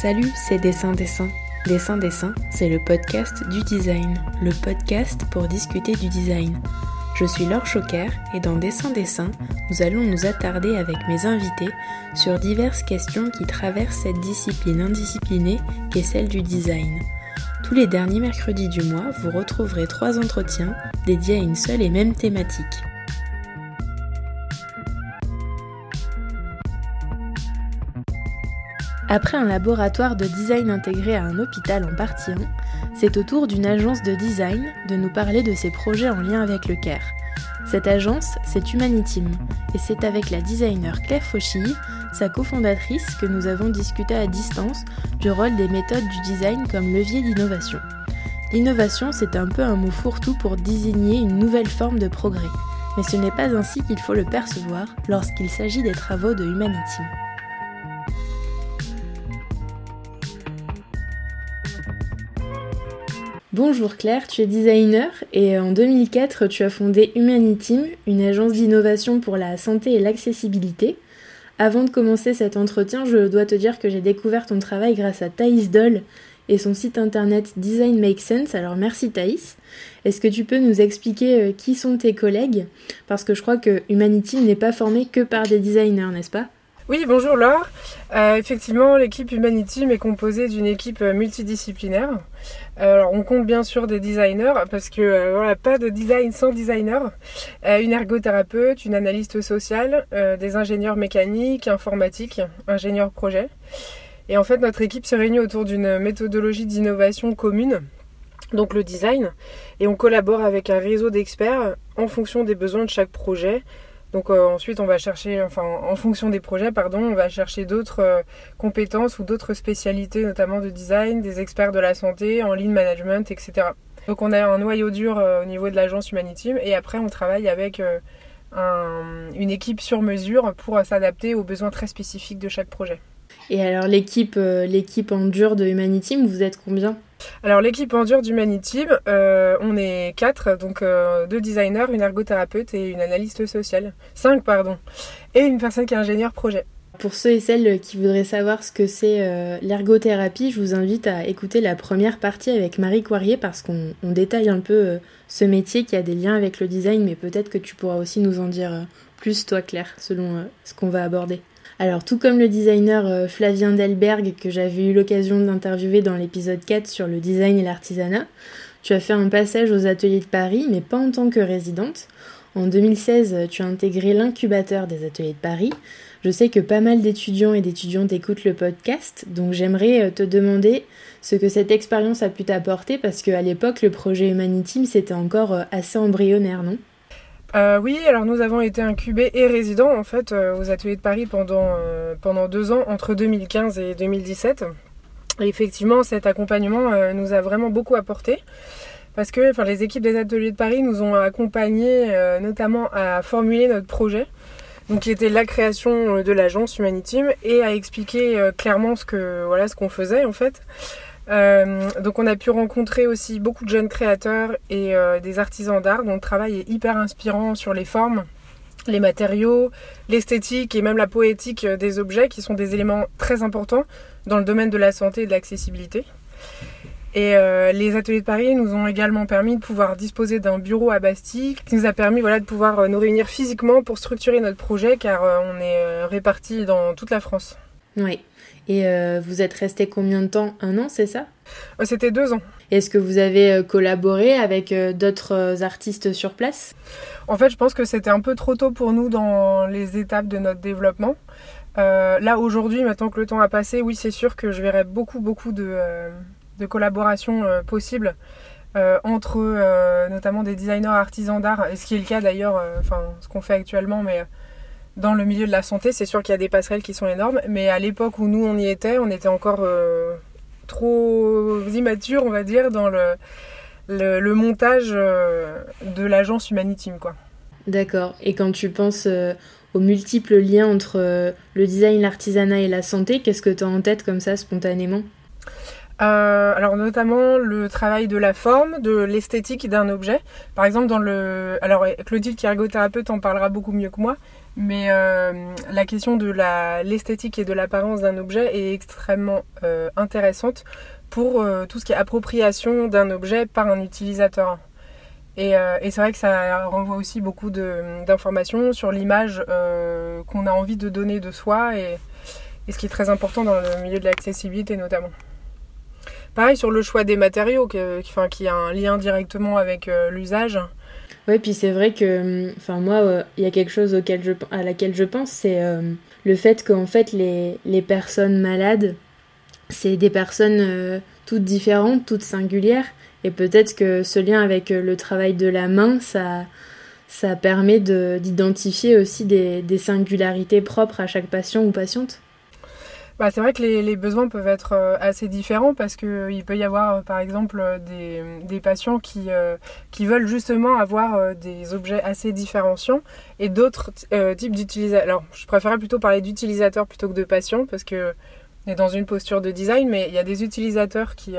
Salut, c'est Dessin Dessin. Dessin Dessin, c'est le podcast du design, le podcast pour discuter du design. Je suis Laure Choquer et dans Dessin Dessin, nous allons nous attarder avec mes invités sur diverses questions qui traversent cette discipline indisciplinée qu'est celle du design. Tous les derniers mercredis du mois, vous retrouverez trois entretiens dédiés à une seule et même thématique. Après un laboratoire de design intégré à un hôpital en partie 1, c'est au tour d'une agence de design de nous parler de ses projets en lien avec le CARE. Cette agence, c'est Humanitim, et c'est avec la designer Claire Fauchille, sa cofondatrice, que nous avons discuté à distance du rôle des méthodes du design comme levier d'innovation. L'innovation, c'est un peu un mot fourre-tout pour désigner une nouvelle forme de progrès, mais ce n'est pas ainsi qu'il faut le percevoir lorsqu'il s'agit des travaux de Humanitim. Bonjour Claire, tu es designer et en 2004 tu as fondé Humaniteam, une agence d'innovation pour la santé et l'accessibilité. Avant de commencer cet entretien, je dois te dire que j'ai découvert ton travail grâce à Thaïs Doll et son site internet Design Makes Sense. Alors merci Thaïs. Est-ce que tu peux nous expliquer euh, qui sont tes collègues? Parce que je crois que Humaniteam n'est pas formé que par des designers, n'est-ce pas? Oui, bonjour Laure. Euh, effectivement, l'équipe Humanity est composée d'une équipe euh, multidisciplinaire. Euh, alors, on compte bien sûr des designers parce que voilà, pas de design sans designer. une ergothérapeute, une analyste sociale, des ingénieurs mécaniques, informatiques, ingénieurs projet. Et en fait, notre équipe se réunit autour d'une méthodologie d'innovation commune, donc le design, et on collabore avec un réseau d'experts en fonction des besoins de chaque projet donc euh, ensuite, on va chercher, enfin en fonction des projets, pardon, on va chercher d'autres euh, compétences ou d'autres spécialités, notamment de design, des experts de la santé, en lean management, etc. Donc on a un noyau dur euh, au niveau de l'agence Humanity et après on travaille avec une équipe sur mesure pour s'adapter aux besoins très spécifiques de chaque projet. Et alors l'équipe l'équipe en dur de Humanity, vous êtes combien? Alors l'équipe en dur d'Humaniteam, euh, on est quatre, donc euh, deux designers, une ergothérapeute et une analyste sociale. Cinq, pardon. Et une personne qui est ingénieur projet. Pour ceux et celles qui voudraient savoir ce que c'est euh, l'ergothérapie, je vous invite à écouter la première partie avec Marie Coirier parce qu'on détaille un peu ce métier qui a des liens avec le design, mais peut-être que tu pourras aussi nous en dire plus, toi Claire, selon ce qu'on va aborder. Alors tout comme le designer euh, Flavien Delberg que j'avais eu l'occasion d'interviewer dans l'épisode 4 sur le design et l'artisanat, tu as fait un passage aux ateliers de Paris mais pas en tant que résidente. En 2016, tu as intégré l'incubateur des ateliers de Paris. Je sais que pas mal d'étudiants et d'étudiantes écoutent le podcast, donc j'aimerais euh, te demander ce que cette expérience a pu t'apporter parce qu'à l'époque, le projet Humaniteam, c'était encore euh, assez embryonnaire, non? Euh, oui, alors nous avons été incubés et résidents en fait euh, aux ateliers de Paris pendant, euh, deux ans, entre 2015 et 2017. Et effectivement, cet accompagnement nous a vraiment beaucoup apporté parce que les équipes des ateliers de Paris nous ont accompagnés notamment à formuler notre projet, qui était la création de l'agence Humaniteam et à expliquer clairement ce que voilà ce qu'on faisait en fait. Euh, donc on a pu rencontrer aussi beaucoup de jeunes créateurs et euh, des artisans d'art dont le travail est hyper inspirant sur les formes, les matériaux, l'esthétique et même la poétique euh, des objets qui sont des éléments très importants dans le domaine de la santé et de l'accessibilité. Et les ateliers de Paris nous ont également permis de pouvoir disposer d'un bureau à Bastille qui nous a permis voilà, de pouvoir nous réunir physiquement pour structurer notre projet car on est répartis dans toute la France. Oui. Et euh, vous êtes resté combien de temps? Un an, c'est ça? C'était deux ans. Est-ce que vous avez euh, collaboré avec euh, d'autres artistes sur place? En fait, je pense que c'était un peu trop tôt pour nous dans les étapes de notre développement. là, aujourd'hui, maintenant que le temps a passé, oui, c'est sûr que je verrais beaucoup, beaucoup de, de collaborations possibles entre notamment des designers artisans d'art, et ce qui est le cas d'ailleurs, enfin, ce qu'on fait actuellement, mais dans le milieu de la santé, c'est sûr qu'il y a des passerelles qui sont énormes, mais à l'époque où nous on y était, on était encore euh, trop immature, on va dire, dans le, le, montage euh, de l'agence Humaniteam, quoi. D'accord. Et quand tu penses euh, aux multiples liens entre le design, l'artisanat et la santé, qu'est-ce que tu as en tête comme ça spontanément? Alors notamment le travail de la forme, de l'esthétique d'un objet. Par exemple dans le, alors Claudine qui est ergothérapeute en parlera beaucoup mieux que moi, Mais la question de l'esthétique et de l'apparence d'un objet est extrêmement intéressante pour tout ce qui est appropriation d'un objet par un utilisateur. Et, c'est vrai que ça renvoie aussi beaucoup d'informations sur l'image qu'on a envie de donner de soi et, ce qui est très important dans le milieu de l'accessibilité notamment. Pareil sur le choix des matériaux, qui, a un lien directement avec euh, l'usage. Oui, puis c'est vrai que, enfin moi, euh, il y a quelque chose auquel je, à laquelle je pense, c'est euh, le fait qu'en fait les, personnes malades, c'est des personnes toutes différentes, toutes singulières, et peut-être que ce lien avec le travail de la main, ça, ça permet d'identifier aussi des singularités propres à chaque patient ou patiente. Bah, c'est vrai que les, besoins peuvent être euh, assez différents parce qu'il euh, peut y avoir euh, par exemple des, patients qui, qui veulent justement avoir des objets assez différenciants et d'autres types d'utilisateurs. Alors je préférerais plutôt parler d'utilisateurs plutôt que de patients parce que on est dans une posture de design, mais il y a des utilisateurs qui,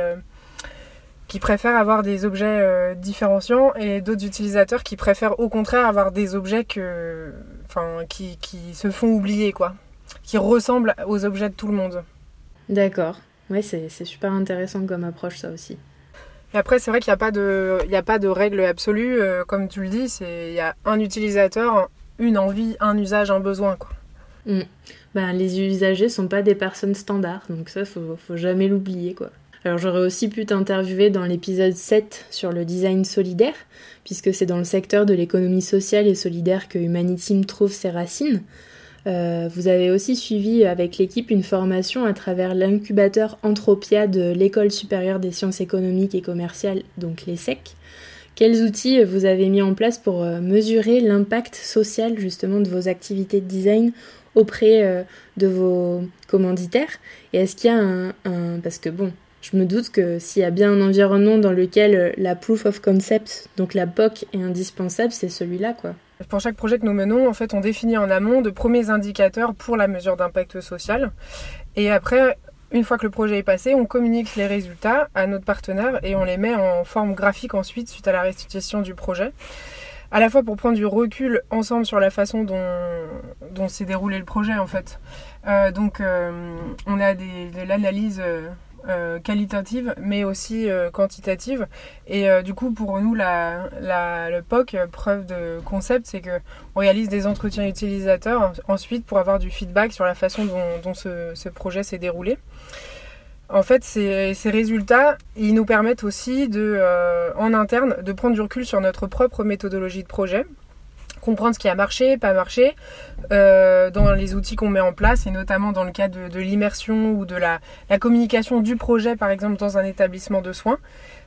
qui préfèrent avoir des objets différenciants et d'autres utilisateurs qui préfèrent au contraire avoir des objets qui, qui se font oublier quoi qui ressemblent aux objets de tout le monde. D'accord. Ouais, c'est super intéressant comme approche, ça aussi. Et après, c'est vrai qu'il n'y a, pas de, il a pas de règle absolue. Euh, comme tu le dis, il y a un utilisateur, une envie, un usage, un besoin. Quoi. Mm. Ben, les usagers sont pas des personnes standards, donc ça, faut, faut jamais l'oublier. quoi. Alors j'aurais aussi pu t'interviewer dans l'épisode 7 sur le design solidaire, puisque c'est dans le secteur de l'économie sociale et solidaire que Humanitim trouve ses racines. Euh, vous avez aussi suivi avec l'équipe une formation à travers l'incubateur Anthropia de l'École supérieure des sciences économiques et commerciales, donc l'ESSEC. Quels outils vous avez mis en place pour euh, mesurer l'impact social justement de vos activités de design auprès euh, de vos commanditaires? Et est-ce qu'il y a un, un... Parce que bon, je me doute que s'il y a bien un environnement dans lequel la proof of concept, donc la POC, est indispensable, c'est celui-là, quoi. Pour chaque projet que nous menons, en fait, on définit en amont de premiers indicateurs pour la mesure d'impact social. Et après, une fois que le projet est passé, on communique les résultats à notre partenaire et on les met en forme graphique ensuite suite à la restitution du projet. À la fois pour prendre du recul ensemble sur la façon dont, s'est déroulé le projet en fait. Euh, donc euh, on a des, de l'analyse euh, euh, qualitative mais aussi euh, quantitative. Et euh, du coup pour nous la, la, le POC preuve de concept c'est que on réalise des entretiens utilisateurs ensuite pour avoir du feedback sur la façon dont, ce, ce, projet s'est déroulé. En fait ces, ces, résultats ils nous permettent aussi de en interne de prendre du recul sur notre propre méthodologie de projet comprendre ce qui a marché, pas marché, euh, dans les outils qu'on met en place, et notamment dans le cas de, l'immersion ou de la, communication du projet, par exemple, dans un établissement de soins,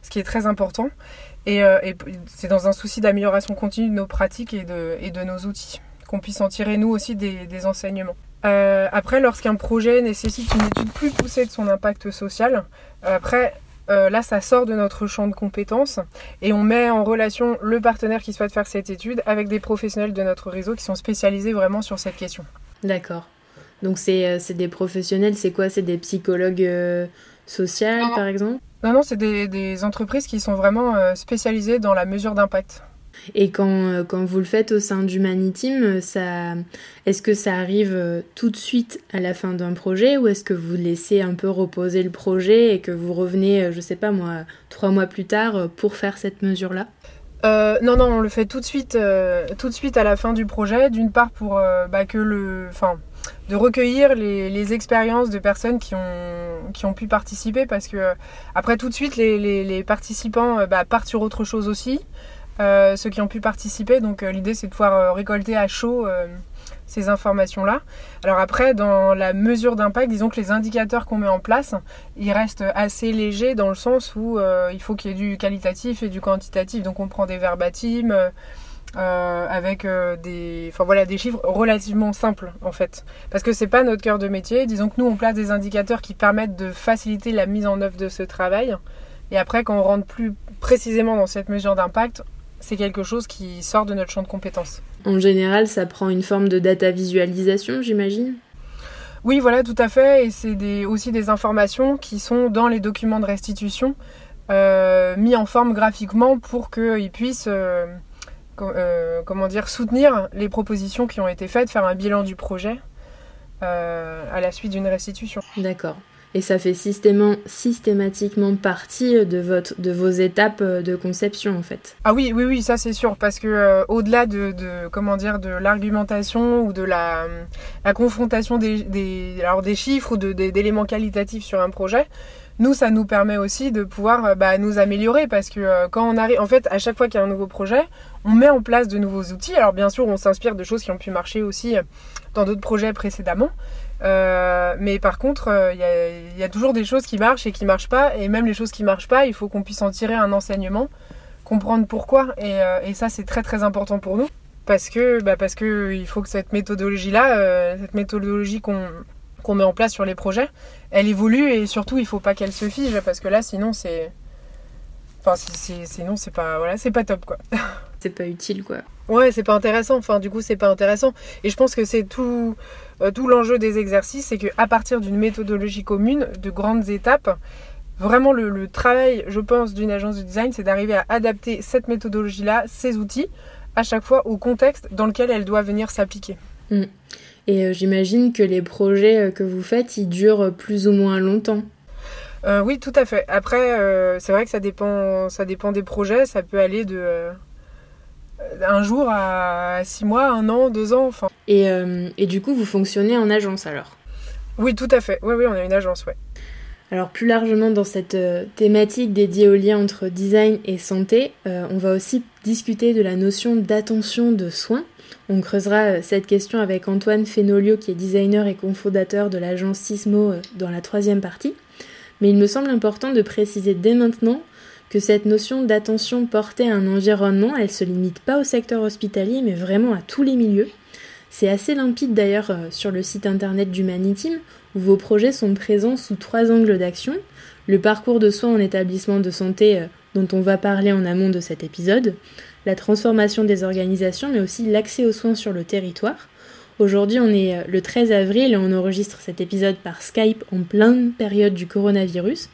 ce qui est très important. Et, euh, c'est dans un souci d'amélioration continue de nos pratiques et de, nos outils, qu'on puisse en tirer, nous aussi, des, enseignements. Euh, après, lorsqu'un projet nécessite une étude plus poussée de son impact social, après, euh, là, ça sort de notre champ de compétences et on met en relation le partenaire qui souhaite faire cette étude avec des professionnels de notre réseau qui sont spécialisés vraiment sur cette question. D'accord. Donc c'est euh, des professionnels, c'est quoi? C'est des psychologues euh, sociaux par exemple? Non, non, c'est des, des, entreprises qui sont vraiment spécialisées dans la mesure d'impact. Et quand, euh, quand vous le faites au sein d'Humaniteam, ça, est-ce que ça arrive euh, tout de suite à la fin d'un projet ou est-ce que vous laissez un peu reposer le projet et que vous revenez, euh, je sais pas moi, trois mois plus tard pour faire cette mesure-là? Non, non, on le fait tout de suite, tout de suite à la fin du projet. D'une part pour bah, que le, enfin, de recueillir les, les, expériences de personnes qui ont, qui ont pu participer parce que après tout de suite les, les, les participants bah, partent sur autre chose aussi. Euh, ceux qui ont pu participer. Donc euh, l'idée c'est de pouvoir euh, récolter à chaud ces informations-là. Alors après, dans la mesure d'impact, disons que les indicateurs qu'on met en place, ils restent assez légers dans le sens où il faut qu'il y ait du qualitatif et du quantitatif. Donc on prend des verbatims. avec des, enfin voilà, des chiffres relativement simples en fait, parce que c'est pas notre cœur de métier. Disons que nous on place des indicateurs qui permettent de faciliter la mise en œuvre de ce travail. Et après, quand on rentre plus précisément dans cette mesure d'impact, c'est quelque chose qui sort de notre champ de compétences. En général, ça prend une forme de data visualisation, j'imagine? Oui, voilà, tout à fait. Et c'est aussi des informations qui sont dans les documents de restitution, euh, mis en forme graphiquement pour qu'ils puissent euh, comment dire, soutenir les propositions qui ont été faites, faire un bilan du projet à la suite d'une restitution. D'accord. Et ça fait systématiquement partie de, votre, de vos étapes de conception en fait. Ah oui, oui, oui, ça c'est sûr, parce que au-delà de, comment dire, de l'argumentation ou de la, confrontation des, alors des chiffres ou d'éléments qualitatifs sur un projet, nous, ça nous permet aussi de pouvoir euh, bah, nous améliorer parce que euh, quand on arrive, en fait, à chaque fois qu'il y a un nouveau projet, on met en place de nouveaux outils. Alors bien sûr, on s'inspire de choses qui ont pu marcher aussi euh, dans d'autres projets précédemment. Mais par contre, il y, a toujours des choses qui marchent et qui marchent pas. Et même les choses qui marchent pas, il faut qu'on puisse en tirer un enseignement, comprendre pourquoi. Et, ça, c'est très très important pour nous parce que bah, parce que il faut que cette méthodologie là, cette méthodologie qu'on qu'on met en place sur les projets, elle évolue et surtout il faut pas qu'elle se fige parce que là sinon c'est enfin sinon c'est pas voilà c'est pas top quoi c'est pas utile quoi ouais c'est pas intéressant enfin du coup c'est pas intéressant et je pense que c'est tout euh, tout l'enjeu des exercices c'est que à partir d'une méthodologie commune de grandes étapes vraiment le, travail je pense d'une agence de design c'est d'arriver à adapter cette méthodologie là ces outils à chaque fois au contexte dans lequel elle doit venir s'appliquer mm. Et euh, j'imagine que les projets euh, que vous faites, ils durent plus ou moins longtemps. Euh, oui, tout à fait. Après, c'est vrai que ça dépend, ça dépend des projets. Ça peut aller de un jour à six mois, un an, deux ans. Enfin. Et, et, du coup, vous fonctionnez en agence alors? Oui, tout à fait. Oui, oui, on a une agence, ouais. Alors plus largement dans cette thématique dédiée au lien entre design et santé, on va aussi discuter de la notion d'attention de soins. On creusera euh, cette question avec Antoine Fenolio qui est designer et cofondateur de l'agence Sismo euh, dans la troisième partie. Mais il me semble important de préciser dès maintenant que cette notion d'attention portée à un environnement, elle se limite pas au secteur hospitalier, mais vraiment à tous les milieux. C'est assez limpide d'ailleurs euh, sur le site internet d'Humanitym, où vos projets sont présents sous trois angles d'action. Le parcours de soins en établissement de santé dont on va parler en amont de cet épisode, la transformation des organisations, mais aussi l'accès aux soins sur le territoire. Aujourd'hui, on est euh, le 13 avril et on enregistre cet épisode par Skype en pleine période du coronavirus.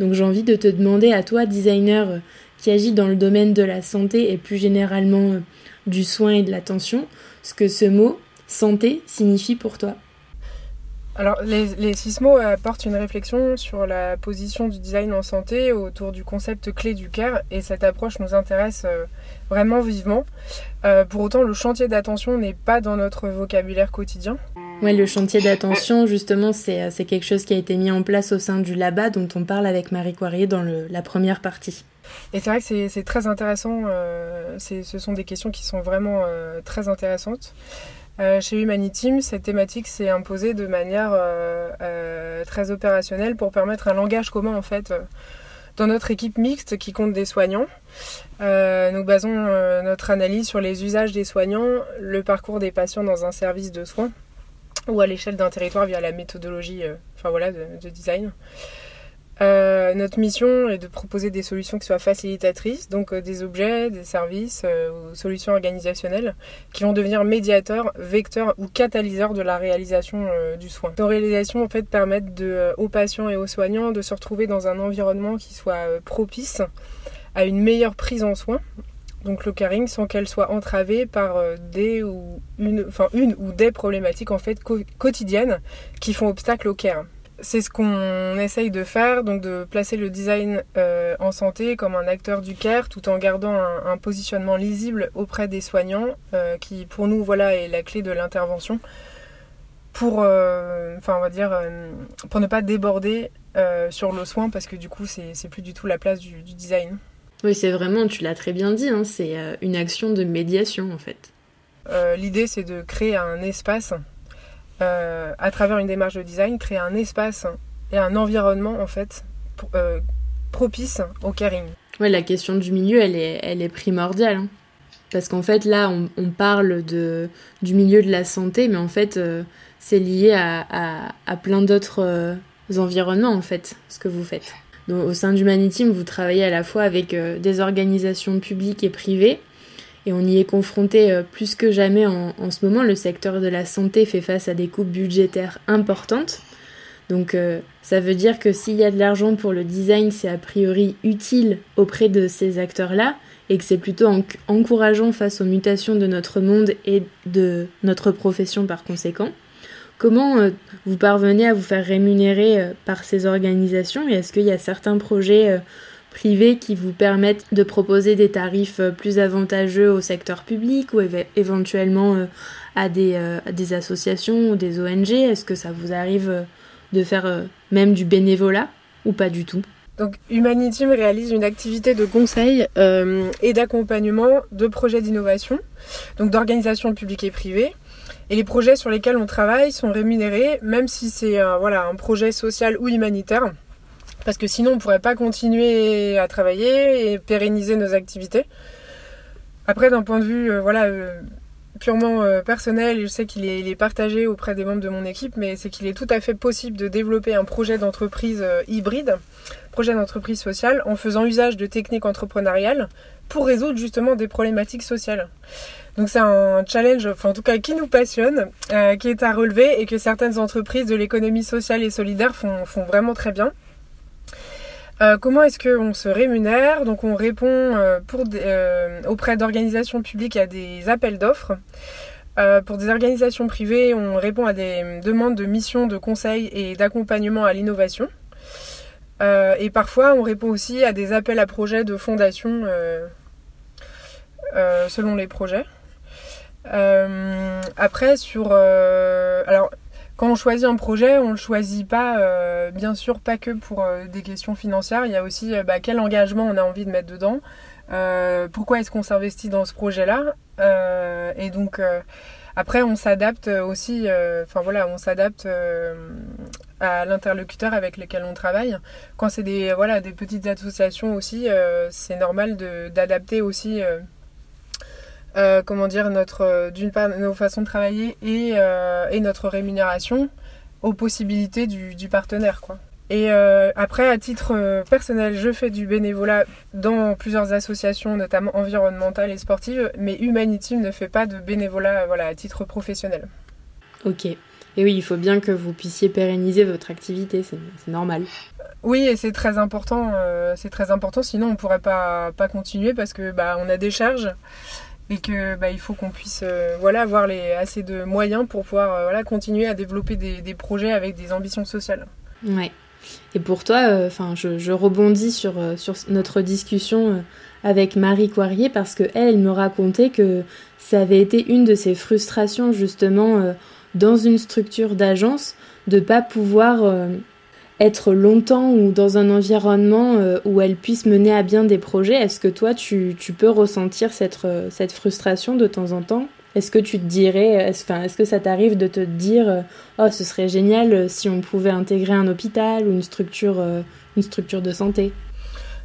Donc j'ai envie de te demander à toi, designer euh, qui agit dans le domaine de la santé et plus généralement euh, du soin et de l'attention, ce que ce mot santé signifie pour toi. Alors, les, les mots apportent une réflexion sur la position du design en santé autour du concept clé du care et cette approche nous intéresse euh, vraiment vivement. Euh, pour autant, le chantier d'attention n'est pas dans notre vocabulaire quotidien. Oui, le chantier d'attention, justement, euh, c'est quelque chose qui a été mis en place au sein du LABA dont on parle avec Marie Coirier dans la première partie. Et c'est vrai que c'est très intéressant, ce sont des questions qui sont vraiment très intéressantes. Euh, chez Humaniteam, cette thématique s'est imposée de manière euh, euh, très opérationnelle pour permettre un langage commun en fait dans notre équipe mixte qui compte des soignants. nous basons notre analyse sur les usages des soignants, le parcours des patients dans un service de soins ou à l'échelle d'un territoire via la méthodologie enfin voilà, de design. Euh, notre mission est de proposer des solutions qui soient facilitatrices, donc euh, des objets, des services euh, ou solutions organisationnelles qui vont devenir médiateurs, vecteurs ou catalyseurs de la réalisation du soin. Nos réalisations en fait permettent aux patients et aux soignants de se retrouver dans un environnement qui soit propice à une meilleure prise en soin. Donc le caring sans qu'elle soit entravée par des ou une, enfin une ou des problématiques en fait quotidiennes qui font obstacle au care c'est ce qu'on essaye de faire, donc de placer le design euh, en santé comme un acteur du care, tout en gardant un, positionnement lisible auprès des soignants, euh, qui pour nous voilà est la clé de l'intervention, pour, euh, on va dire, pour ne pas déborder sur le soin, parce que du coup c'est plus du tout la place du, design. Oui, c'est vraiment, tu l'as très bien dit, hein, c'est une action de médiation en fait. L'idée c'est de créer un espace euh, à travers une démarche de design, créer un espace et un environnement en fait euh, propice au caring. Ouais, la question du milieu, elle est, elle est primordiale. Hein. Parce qu'en fait, là, on, parle de, du milieu de la santé, mais en fait, euh, c'est lié à, à, plein d'autres environnements, en fait, ce que vous faites. Au sein d'Humanity, vous travaillez à la fois avec des organisations publiques et privées, et on y est confronté euh, plus que jamais en, ce moment. Le secteur de la santé fait face à des coupes budgétaires importantes. Donc euh, ça veut dire que s'il y a de l'argent pour le design, c'est a priori utile auprès de ces acteurs-là. et que c'est plutôt encourageant face aux mutations de notre monde et de notre profession par conséquent. Comment euh, vous parvenez à vous faire rémunérer euh, par ces organisations et est-ce qu'il y a certains projets euh, privés qui vous permettent de proposer des tarifs plus avantageux au secteur public ou éventuellement à des, associations ou des ONG Est-ce que ça vous arrive de faire même du bénévolat ou pas du tout? Donc Humaniteam réalise une activité de conseil et d'accompagnement de projets d'innovation, donc d'organisations publiques et privées. Et les projets sur lesquels on travaille sont rémunérés, même si c'est euh, voilà, un projet social ou humanitaire, parce que sinon on ne pourrait pas continuer à travailler et pérenniser nos activités. Après, d'un point de vue euh, voilà, purement personnel, je sais qu'il est, partagé auprès des membres de mon équipe, mais c'est qu'il est tout à fait possible de développer un projet d'entreprise hybride projet d'entreprise sociale en faisant usage de techniques entrepreneuriales pour résoudre justement des problématiques sociales. Donc c'est un challenge, enfin en tout cas qui nous passionne, euh, qui est à relever et que certaines entreprises de l'économie sociale et solidaire font, vraiment très bien. Euh, comment est-ce qu'on se rémunère? Donc on répond euh, auprès d'organisations publiques à des appels d'offres. pour des organisations privées, on répond à des demandes de missions de conseil et d'accompagnement à l'innovation. Et parfois, on répond aussi à des appels à projets de fondation euh, selon les projets. Après, sur. alors, quand on choisit un projet, on le choisit pas, bien sûr, pas que pour des questions financières. Il y a aussi bah, quel engagement on a envie de mettre dedans. pourquoi est-ce qu'on s'investit dans ce projet-là? Et donc. Après, on s'adapte aussi, enfin voilà, on s'adapte à l'interlocuteur avec lequel on travaille. Quand c'est des, voilà, des petites associations aussi, euh, c'est normal d'adapter aussi euh, euh, comment dire, notre, d'une part, nos façons de travailler et, et, notre rémunération aux possibilités du, du partenaire. Quoi. Et après, à titre personnel, je fais du bénévolat dans plusieurs associations, notamment environnementales et sportives, mais Humanity ne fait pas de bénévolat voilà, à titre professionnel. Ok. Et oui, il faut bien que vous puissiez pérenniser votre activité, c'est normal. Oui, et c'est très important. Euh, c'est très important. Sinon, on pourrait pas pas continuer parce que bah on a des charges et que bah il faut qu'on puisse euh, voilà avoir assez de moyens pour pouvoir euh, voilà continuer à développer des, projets avec des ambitions sociales. Ouais. Et pour toi, enfin, je, rebondis sur sur notre discussion avec Marie Coirier parce que elle, elle me racontait que ça avait été une de ses frustrations justement dans une structure d'agence, de pas pouvoir euh, être longtemps ou dans un environnement euh, où elle puisse mener à bien des projets. Est-ce que toi, tu, tu peux ressentir cette, euh, cette frustration de temps en temps? Est-ce que tu te dirais, est-ce, est-ce que ça t'arrive de te dire, oh, ce serait génial si on pouvait intégrer un hôpital ou une structure, une structure de santé?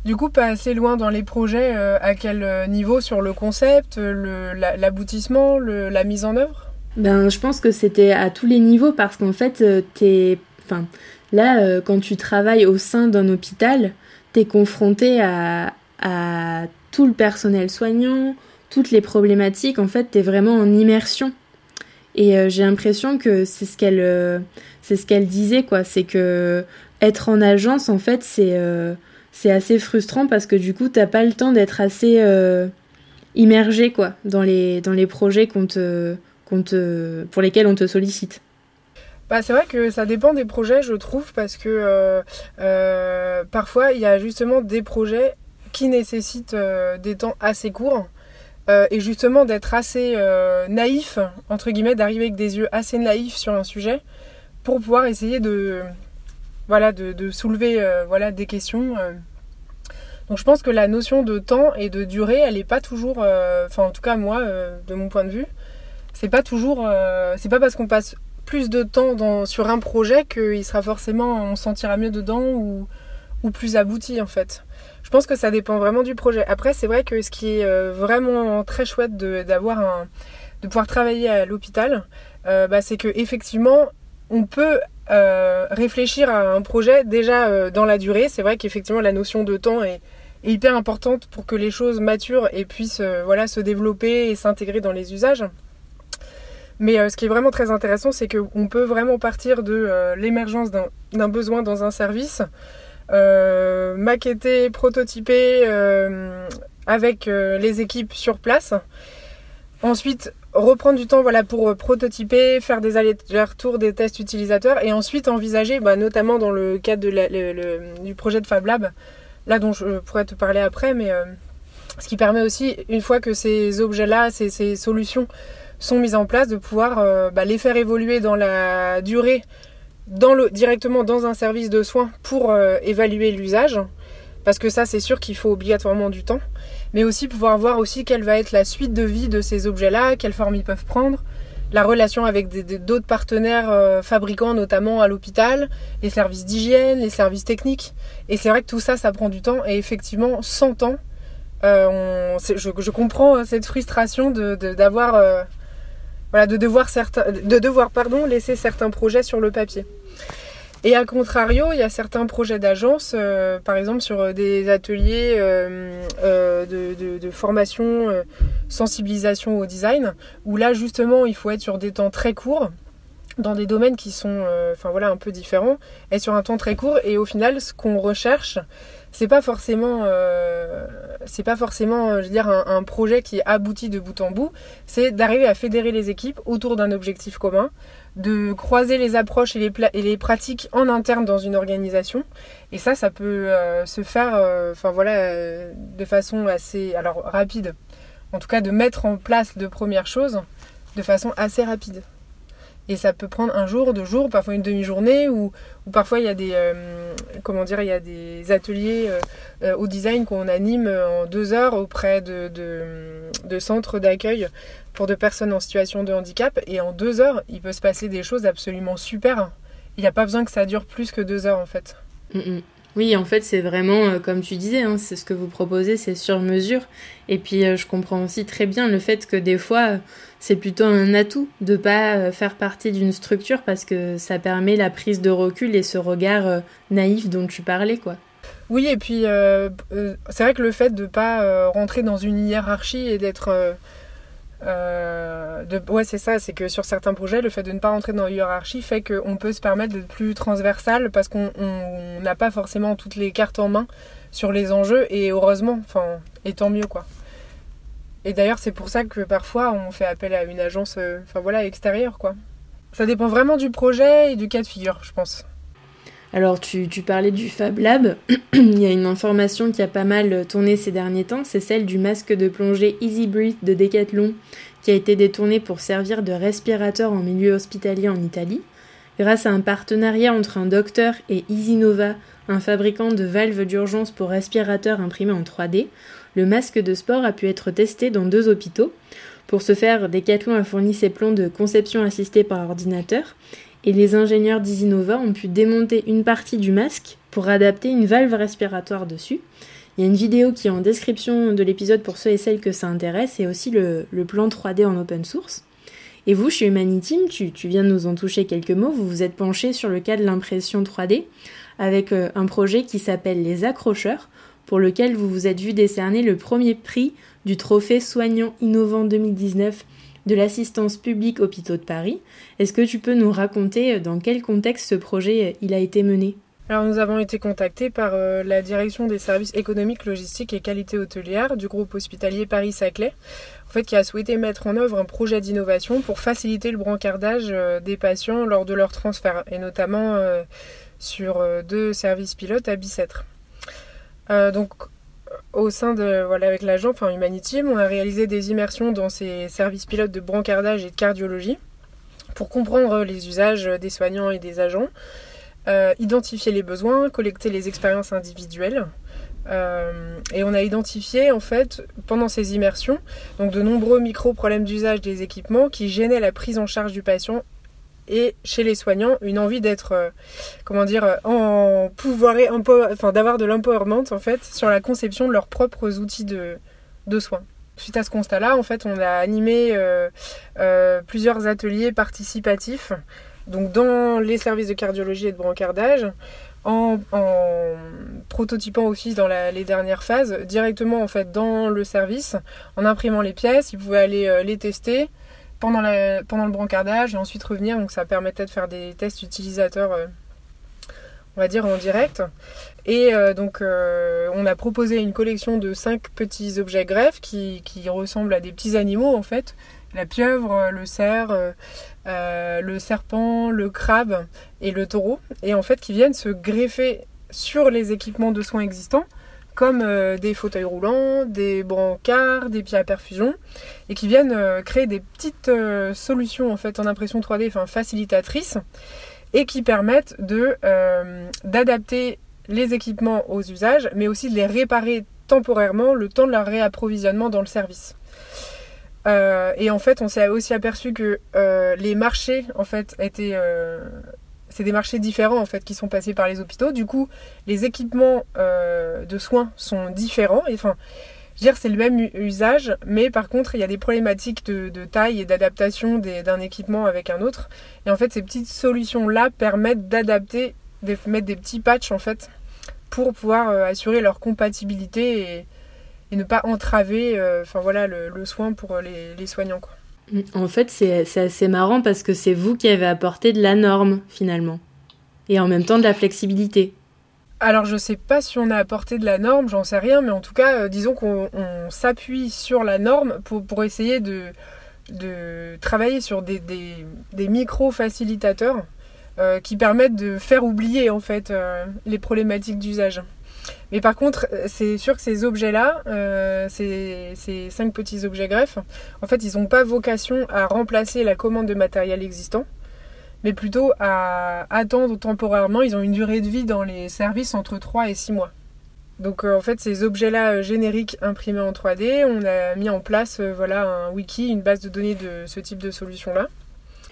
Du coup, pas assez loin dans les projets, à quel niveau sur le concept, le, l'aboutissement, la mise en œuvre? Ben, je pense que c'était à tous les niveaux parce qu'en fait, euh, t'es, enfin, là, euh, quand tu travailles au sein d'un hôpital, t'es confronté à, tout le personnel soignant, toutes les problématiques. En fait, t'es vraiment en immersion. Et euh, j'ai l'impression que c'est ce qu'elle, c'est ce disait, quoi. C'est que être en agence, en fait, c'est, assez frustrant parce que du coup, t'as pas le temps d'être assez immergé, quoi, dans les, dans les projets qu'on te pour lesquels on te sollicite bah, c'est vrai que ça dépend des projets, je trouve, parce que euh, euh, parfois il y a justement des projets qui nécessitent euh, des temps assez courts. et justement d'être assez naïf, entre guillemets, d'arriver avec des yeux assez naïfs sur un sujet pour pouvoir essayer de, voilà, de, soulever voilà, des questions. Donc je pense que la notion de temps et de durée, elle n'est pas toujours, enfin en tout cas moi, de mon point de vue, c'est pas toujours. C'est pas parce qu'on passe plus de temps sur un projet qu'il sera forcément. on sentira mieux dedans ou, plus abouti en fait. Je pense que ça dépend vraiment du projet. Après, c'est vrai que ce qui est euh, vraiment très chouette d'avoir un. de pouvoir travailler à l'hôpital, euh, bah, c'est que effectivement, on peut réfléchir à un projet déjà dans la durée. C'est vrai qu'effectivement, la notion de temps est, est, hyper importante pour que les choses maturent et puissent voilà, se développer et s'intégrer dans les usages. Mais euh, ce qui est vraiment très intéressant, c'est qu'on peut vraiment partir de euh, l'émergence d'un besoin dans un service, euh, maqueter, prototyper, avec les équipes sur place. Ensuite, reprendre du temps voilà, pour prototyper, faire des allers-retours, des tests utilisateurs et ensuite envisager, bah, notamment dans le cadre du projet de Fab Lab, là dont je pourrais te parler après, mais ce qui permet aussi, une fois que ces objets-là, ces, solutions sont mises en place, de pouvoir euh, bah, les faire évoluer dans la durée, directement dans un service de soins pour euh, évaluer l'usage. Parce que ça, c'est sûr qu'il faut obligatoirement du temps. Mais aussi pouvoir voir aussi quelle va être la suite de vie de ces objets-là, quelle forme ils peuvent prendre, la relation avec d'autres partenaires euh, fabricants, notamment à l'hôpital, les services d'hygiène, les services techniques. Et c'est vrai que tout ça, ça prend du temps. Et effectivement, 100 ans, euh, je, comprends cette frustration de, d'avoir euh, voilà, de devoir certains, de devoir pardon laisser certains projets sur le papier. Et à contrario, il y a certains projets d'agence, euh, par exemple sur des ateliers de, de, formation, sensibilisation au design, où là justement il faut être sur des temps très courts, dans des domaines qui sont, enfin voilà, un peu différents, et sur un temps très court. Et au final, ce qu'on recherche, c'est pas forcément euh, c'est pas forcément euh, je un, projet qui aboutit de bout en bout. C'est d'arriver à fédérer les équipes autour d'un objectif commun de croiser les approches et les, et les pratiques en interne dans une organisation. Et ça ça peut euh, se faire enfin voilà de façon assez alors rapide. En tout cas de mettre en place de premières choses de façon assez rapide et ça peut prendre un jour, deux jours, parfois une demi-journée, ou, parfois il y a des, euh, comment dire, il y a des ateliers euh, euh, au design qu'on anime en deux heures auprès de, centres d'accueil pour de personnes en situation de handicap. Et en deux heures, il peut se passer des choses absolument super. Il n'y a pas besoin que ça dure plus que deux heures en fait. Mm, mm. Oui, en fait, c'est vraiment, comme tu disais, hein, c'est ce que vous proposez, c'est sur mesure. Et puis, je comprends aussi très bien le fait que des fois, c'est plutôt un atout de pas euh, faire partie d'une structure parce que ça permet la prise de recul et ce regard euh, naïf dont tu parlais quoi. Oui et puis euh, c'est vrai que le fait de pas rentrer dans une hiérarchie et d'être de... ouais c'est ça c'est que sur certains projets le fait de ne pas rentrer dans une hiérarchie fait qu'on peut se permettre d'être plus transversal parce qu'on n'a pas forcément toutes les cartes en main sur les enjeux et heureusement enfin et tant mieux quoi. Et d'ailleurs, c'est pour ça que parfois on fait appel à une agence euh, voilà, extérieure. quoi. Ça dépend vraiment du projet et du cas de figure, je pense. Alors, tu, parlais du Fab Lab. Il y a une information qui a pas mal tourné ces derniers temps, c'est celle du masque de plongée Easy Breathe de Decathlon, qui a été détourné pour servir de respirateur en milieu hospitalier en Italie. Grâce à un partenariat entre un docteur et EasyNova, un fabricant de valves d'urgence pour respirateurs imprimés en 3D, le masque de sport a pu être testé dans deux hôpitaux. Pour ce faire, Decathlon a fourni ses plans de conception assistée par ordinateur et les ingénieurs d'Isinova ont pu démonter une partie du masque pour adapter une valve respiratoire dessus. Il y a une vidéo qui est en description de l'épisode pour ceux et celles que ça intéresse et aussi le, plan 3D en open source. Et vous, chez Humaniteam, tu, tu, viens de nous en toucher quelques mots, vous vous êtes penché sur le cas de l'impression 3D avec euh, un projet qui s'appelle Les Accrocheurs, pour lequel vous vous êtes vu décerner le premier prix du trophée soignant innovant 2019 de l'assistance publique hôpitaux de Paris. Est-ce que tu peux nous raconter euh, dans quel contexte ce projet euh, il a été mené? Alors nous avons été contactés par euh, la direction des services économiques, logistiques et qualité hôtelière du groupe hospitalier Paris-Saclay, en fait, qui a souhaité mettre en œuvre un projet d'innovation pour faciliter le brancardage des patients lors de leur transfert, et notamment sur deux services pilotes à Bicêtre. Donc au sein de voilà avec l'agent enfin Humanity, on a réalisé des immersions dans ces services pilotes de brancardage et de cardiologie pour comprendre les usages des soignants et des agents, euh, identifier les besoins, collecter les expériences individuelles. Euh, et on a identifié en fait pendant ces immersions donc de nombreux micro problèmes d'usage des équipements qui gênaient la prise en charge du patient et chez les soignants une envie d'être euh, comment dire euh, en pouvoir enfin d'avoir de l'empowerment en fait sur la conception de leurs propres outils de, soins. Suite à ce constat-là, en fait, on a animé euh, plusieurs ateliers participatifs, donc dans les services de cardiologie et de brancardage, en, en prototypant aussi dans les dernières phases, directement en fait dans le service, en imprimant les pièces, ils pouvaient aller les tester, pendant, pendant le brancardage et ensuite revenir. Donc ça permettait de faire des tests utilisateurs euh, on va dire en direct. Et donc on a proposé une collection de cinq petits objets greffes qui, qui, ressemblent à des petits animaux en fait. La pieuvre, le cerf, le serpent, le crabe et le taureau. Et en fait qui viennent se greffer sur les équipements de soins existants comme euh, des fauteuils roulants, des brancards, des pieds à perfusion, et qui viennent euh, créer des petites euh, solutions en fait en impression 3D, enfin facilitatrices, et qui permettent de d'adapter les équipements aux usages, mais aussi de les réparer temporairement le temps de leur réapprovisionnement dans le service. et en fait, on s'est aussi aperçu que les marchés en fait étaient c'est des marchés différents en fait qui sont passés par les hôpitaux. Du coup, les équipements euh, de soins sont différents. Enfin, dire, c'est le même usage, mais par contre, il y a des problématiques de, taille et d'adaptation d'un équipement avec un autre. Et en fait, ces petites solutions-là permettent d'adapter, de mettre des petits patchs en fait, pour pouvoir euh, assurer leur compatibilité et, ne pas entraver, euh, enfin voilà, le, soin pour les, soignants. En fait, c'est assez marrant parce que c'est vous qui avez apporté de la norme finalement. Et en même temps de la flexibilité. Alors je sais pas si on a apporté de la norme, j'en sais rien, mais en tout cas, euh, disons qu'on s'appuie sur la norme pour, essayer de, de, travailler sur des, des, micro-facilitateurs euh, qui permettent de faire oublier en fait euh, les problématiques d'usage. Mais par contre, c'est sûr que ces objets-là, euh, ces, cinq petits objets greffes, en fait, ils n'ont pas vocation à remplacer la commande de matériel existant, mais plutôt à attendre temporairement. Ils ont une durée de vie dans les services entre 3 et 6 mois. Donc euh, en fait, ces objets-là euh, génériques imprimés en 3D, on a mis en place voilà, un wiki, une base de données de ce type de solution-là.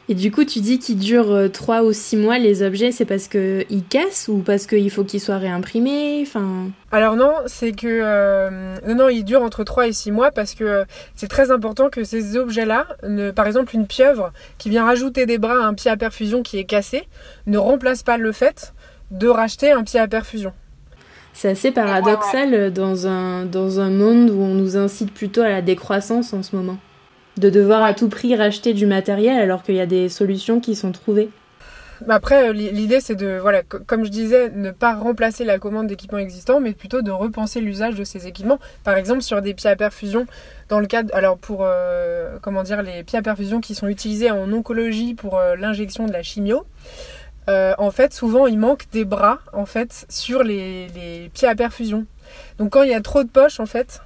Et du coup, tu dis qu'ils durent 3 euh, ou 6 mois les objets, c'est parce qu'ils cassent ou parce qu'il faut qu'ils soient réimprimés enfin... Alors non, c'est que... Euh, non, non, ils durent entre 3 et 6 mois parce que euh, c'est très important que ces objets-là, par exemple une pieuvre qui vient rajouter des bras à un pied à perfusion qui est cassé, ne remplace pas le fait de racheter un pied à perfusion. C'est assez paradoxal dans un, dans un monde où on nous incite plutôt à la décroissance en ce moment de devoir à tout prix racheter du matériel alors qu'il y a des solutions qui sont trouvées. Après, euh, l'idée c'est de, voilà, comme je disais, ne pas remplacer la commande d'équipements existants, mais plutôt de repenser l'usage de ces équipements. Par exemple, sur des pieds à perfusion, dans le cadre, alors pour, euh, comment dire, les pieds à perfusion qui sont utilisés en oncologie pour euh, l'injection de la chimio. en fait, souvent, il manque des bras, en fait, sur les, les pieds à perfusion. Donc, quand il y a trop de poches, en fait,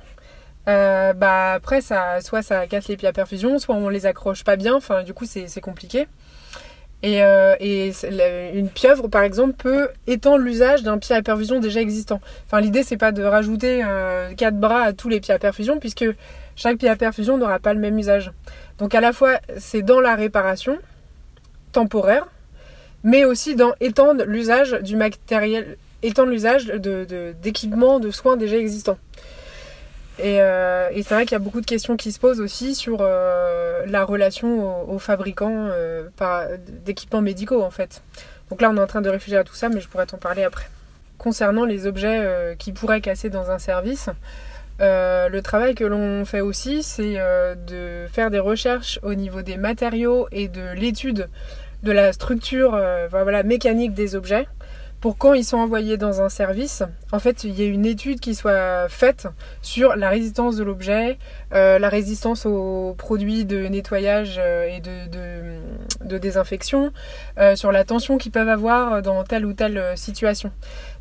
euh, bah après ça soit ça casse les pieds à perfusion soit on les accroche pas bien. Enfin du coup c'est compliqué. Et, euh, une pieuvre par exemple peut étendre l'usage d'un pied à perfusion déjà existant. Enfin l'idée c'est pas de rajouter euh, quatre bras à tous les pieds à perfusion puisque chaque pied à perfusion n'aura pas le même usage. Donc à la fois c'est dans la réparation temporaire mais aussi dans étendre l'usage du matériel étendre l'usage d'équipements de, de soins déjà existants euh, et, c'est vrai qu'il y a beaucoup de questions qui se posent aussi sur euh, la relation aux, fabricants euh, d'équipements médicaux en fait. Donc là on est en train de réfléchir à tout ça mais je pourrais t'en parler après. Concernant les objets qui pourraient casser dans un service, le travail que l'on fait aussi c'est de faire des recherches au niveau des matériaux et de l'étude de la structure voilà, mécanique des objets pour quand ils sont envoyés dans un service, en fait, il y a une étude qui soit faite sur la résistance de l'objet, euh, la résistance aux produits de nettoyage euh, et de, désinfection, euh, sur la tension qu'ils peuvent avoir dans telle ou telle situation.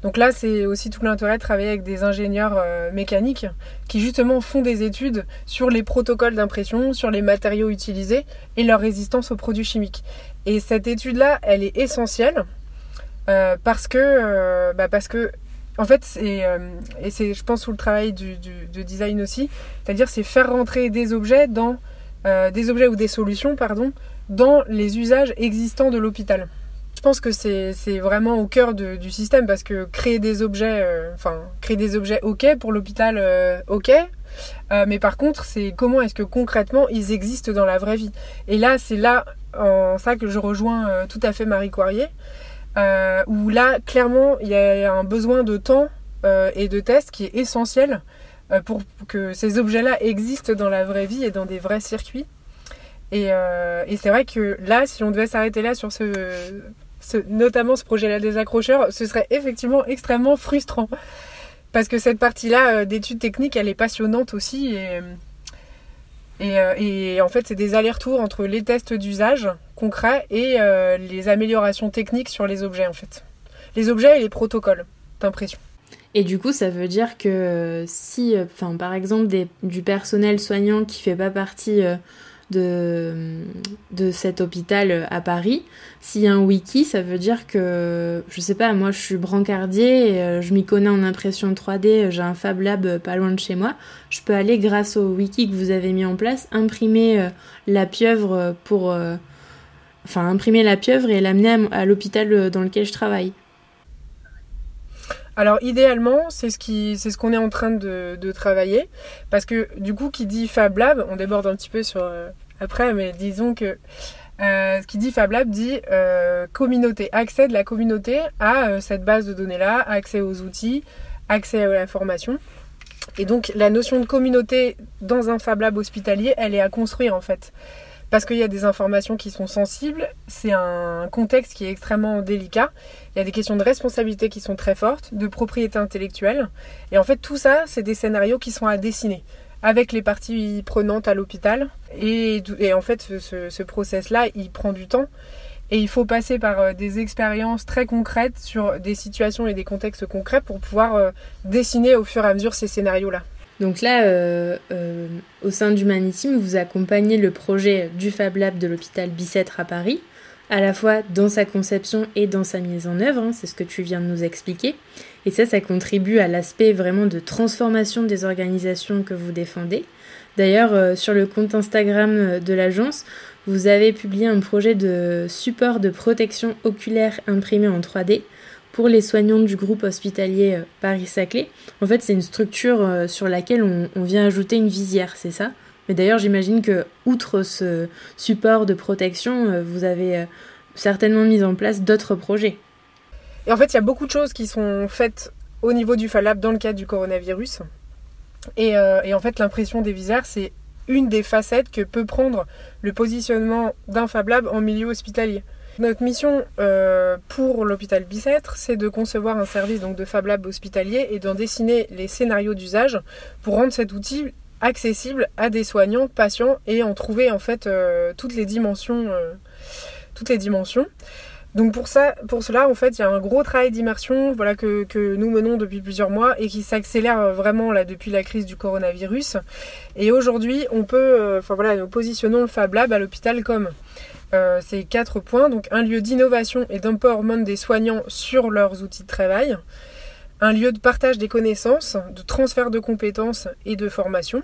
Donc là, c'est aussi tout l'intérêt de travailler avec des ingénieurs mécaniques qui justement font des études sur les protocoles d'impression, sur les matériaux utilisés et leur résistance aux produits chimiques. Et cette étude-là, elle est essentielle parce que euh, bah parce que en fait c'est euh, et c'est je pense sous le travail du, design aussi c'est-à-dire c'est faire rentrer des objets dans des objets ou des solutions pardon dans les usages existants de l'hôpital je pense que c'est vraiment au cœur du système parce que créer des objets enfin créer des objets ok pour l'hôpital ok mais par contre, c'est comment est-ce que concrètement ils existent dans la vraie vie. Et là, c'est là en ça que je rejoins tout à fait Marie Coirier. Euh, où là, clairement, il y a un besoin de temps euh, et de tests qui est essentiel euh, pour que ces objets-là existent dans la vraie vie et dans des vrais circuits. Et, c'est vrai que là, si on devait s'arrêter là sur ce, notamment ce projet-là des accrocheurs, ce serait effectivement extrêmement frustrant. Parce que cette partie-là d'études techniques, elle est passionnante aussi. Et, et, en fait, c'est des allers-retours entre les tests d'usage concrets et les améliorations techniques sur les objets, en fait. Les objets et les protocoles d'impression. Et du coup, ça veut dire que si, enfin, par exemple, du personnel soignant qui fait pas partie de, cet hôpital à Paris. S'il y a un wiki, ça veut dire que, je sais pas, moi je suis brancardier, et, euh, je m'y connais en impression 3D, j'ai un Fab Lab pas loin de chez moi. Je peux aller, grâce au wiki que vous avez mis en place, imprimer euh, la pieuvre pour. Euh, enfin, imprimer la pieuvre et l'amener à, l'hôpital dans lequel je travaille. Alors idéalement, c'est ce qu'on est en train de, travailler, parce que du coup, qui dit Fab Lab, on déborde un petit peu sur après, mais disons que euh, ce qui dit Fab Lab dit euh, communauté, accès de la communauté à euh, cette base de données-là, accès aux outils, accès à la formation. Et donc la notion de communauté dans un Fab Lab hospitalier, elle est à construire en fait. Parce qu'il y a des informations qui sont sensibles, c'est un contexte qui est extrêmement délicat, il y a des questions de responsabilité qui sont très fortes, de propriété intellectuelle, et en fait tout ça, c'est des scénarios qui sont à dessiner avec les parties prenantes à l'hôpital. Et, en fait, ce, ce process-là, il prend du temps. Et il faut passer par euh, des expériences très concrètes sur des situations et des contextes concrets pour pouvoir euh, dessiner au fur et à mesure ces scénarios-là. Donc là, euh, au sein d'Humaniteam, vous accompagnez le projet du Fab Lab de l'hôpital Bicêtre à Paris, à la fois dans sa conception et dans sa mise en œuvre, hein, c'est ce que tu viens de nous expliquer. Et ça, ça contribue à l'aspect vraiment de transformation des organisations que vous défendez. D'ailleurs, euh, sur le compte Instagram euh, de l'agence, vous avez publié un projet de support de protection oculaire imprimé en 3D pour les soignants du groupe hospitalier euh, Paris-Saclay. En fait, c'est une structure sur laquelle on, vient ajouter une visière, c'est ça? Mais d'ailleurs, j'imagine que, outre ce support de protection, euh, vous avez euh, certainement mis en place d'autres projets. Et en fait, il y a beaucoup de choses qui sont faites au niveau du FALAB dans le cadre du coronavirus. Et, euh, et en fait, l'impression des visières, c'est une des facettes que peut prendre le positionnement d'un Fab Lab en milieu hospitalier. Notre mission pour l'hôpital Bicêtre, c'est de concevoir un service donc, de Fab Lab hospitalier et d'en dessiner les scénarios d'usage pour rendre cet outil accessible à des soignants, patients et en trouver en fait euh, toutes les dimensions. Euh, toutes les dimensions. Donc pour ça, pour cela, en fait, il y a un gros travail d'immersion, voilà que, nous menons depuis plusieurs mois et qui s'accélère vraiment là depuis la crise du coronavirus. Et aujourd'hui, on peut, euh, voilà, nous positionnons le Fab Lab à l'hôpital comme ces quatre points, donc un lieu d'innovation et d'empowerment des soignants sur leurs outils de travail, un lieu de partage des connaissances, de transfert de compétences et de formation.